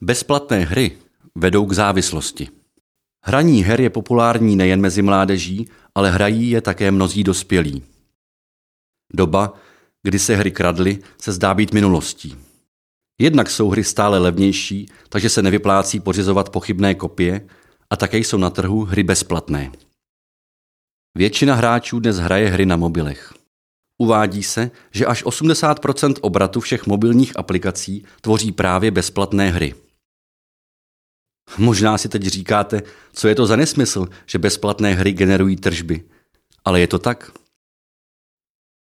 Bezplatné hry vedou k závislosti. Hraní her je populární nejen mezi mládeží, ale hrají je také mnozí dospělí. Doba, kdy se hry kradly, se zdá být minulostí. Jednak jsou hry stále levnější, takže se nevyplácí pořizovat pochybné kopie a také jsou na trhu hry bezplatné. Většina hráčů dnes hraje hry na mobilech. Uvádí se, že až 80% obratu všech mobilních aplikací tvoří právě bezplatné hry. Možná si teď říkáte, co je to za nesmysl, že bezplatné hry generují tržby. Ale je to tak.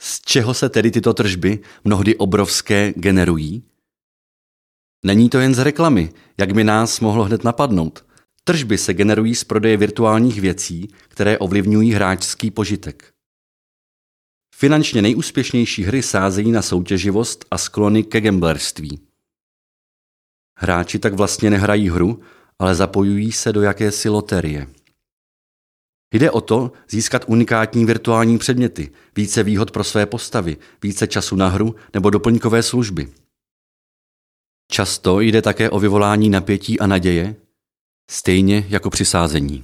Z čeho se tedy tyto tržby, mnohdy obrovské, generují? Není to jen z reklamy, jak by nás mohlo hned napadnout. Tržby se generují z prodeje virtuálních věcí, které ovlivňují hráčský požitek. Finančně nejúspěšnější hry sázejí na soutěživost a sklony ke gamblerství. Hráči tak vlastně nehrají hru, ale zapojují se do jakési loterie. Jde o to získat unikátní virtuální předměty, více výhod pro své postavy, více času na hru nebo doplňkové služby. Často jde také o vyvolání napětí a naděje, stejně jako při sázení.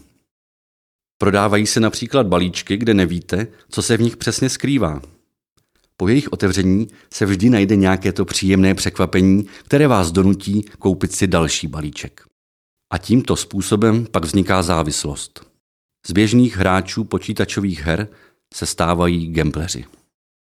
Prodávají se například balíčky, kde nevíte, co se v nich přesně skrývá. Po jejich otevření se vždy najde nějaké to příjemné překvapení, které vás donutí koupit si další balíček. A tímto způsobem pak vzniká závislost. Z běžných hráčů počítačových her se stávají gambleři.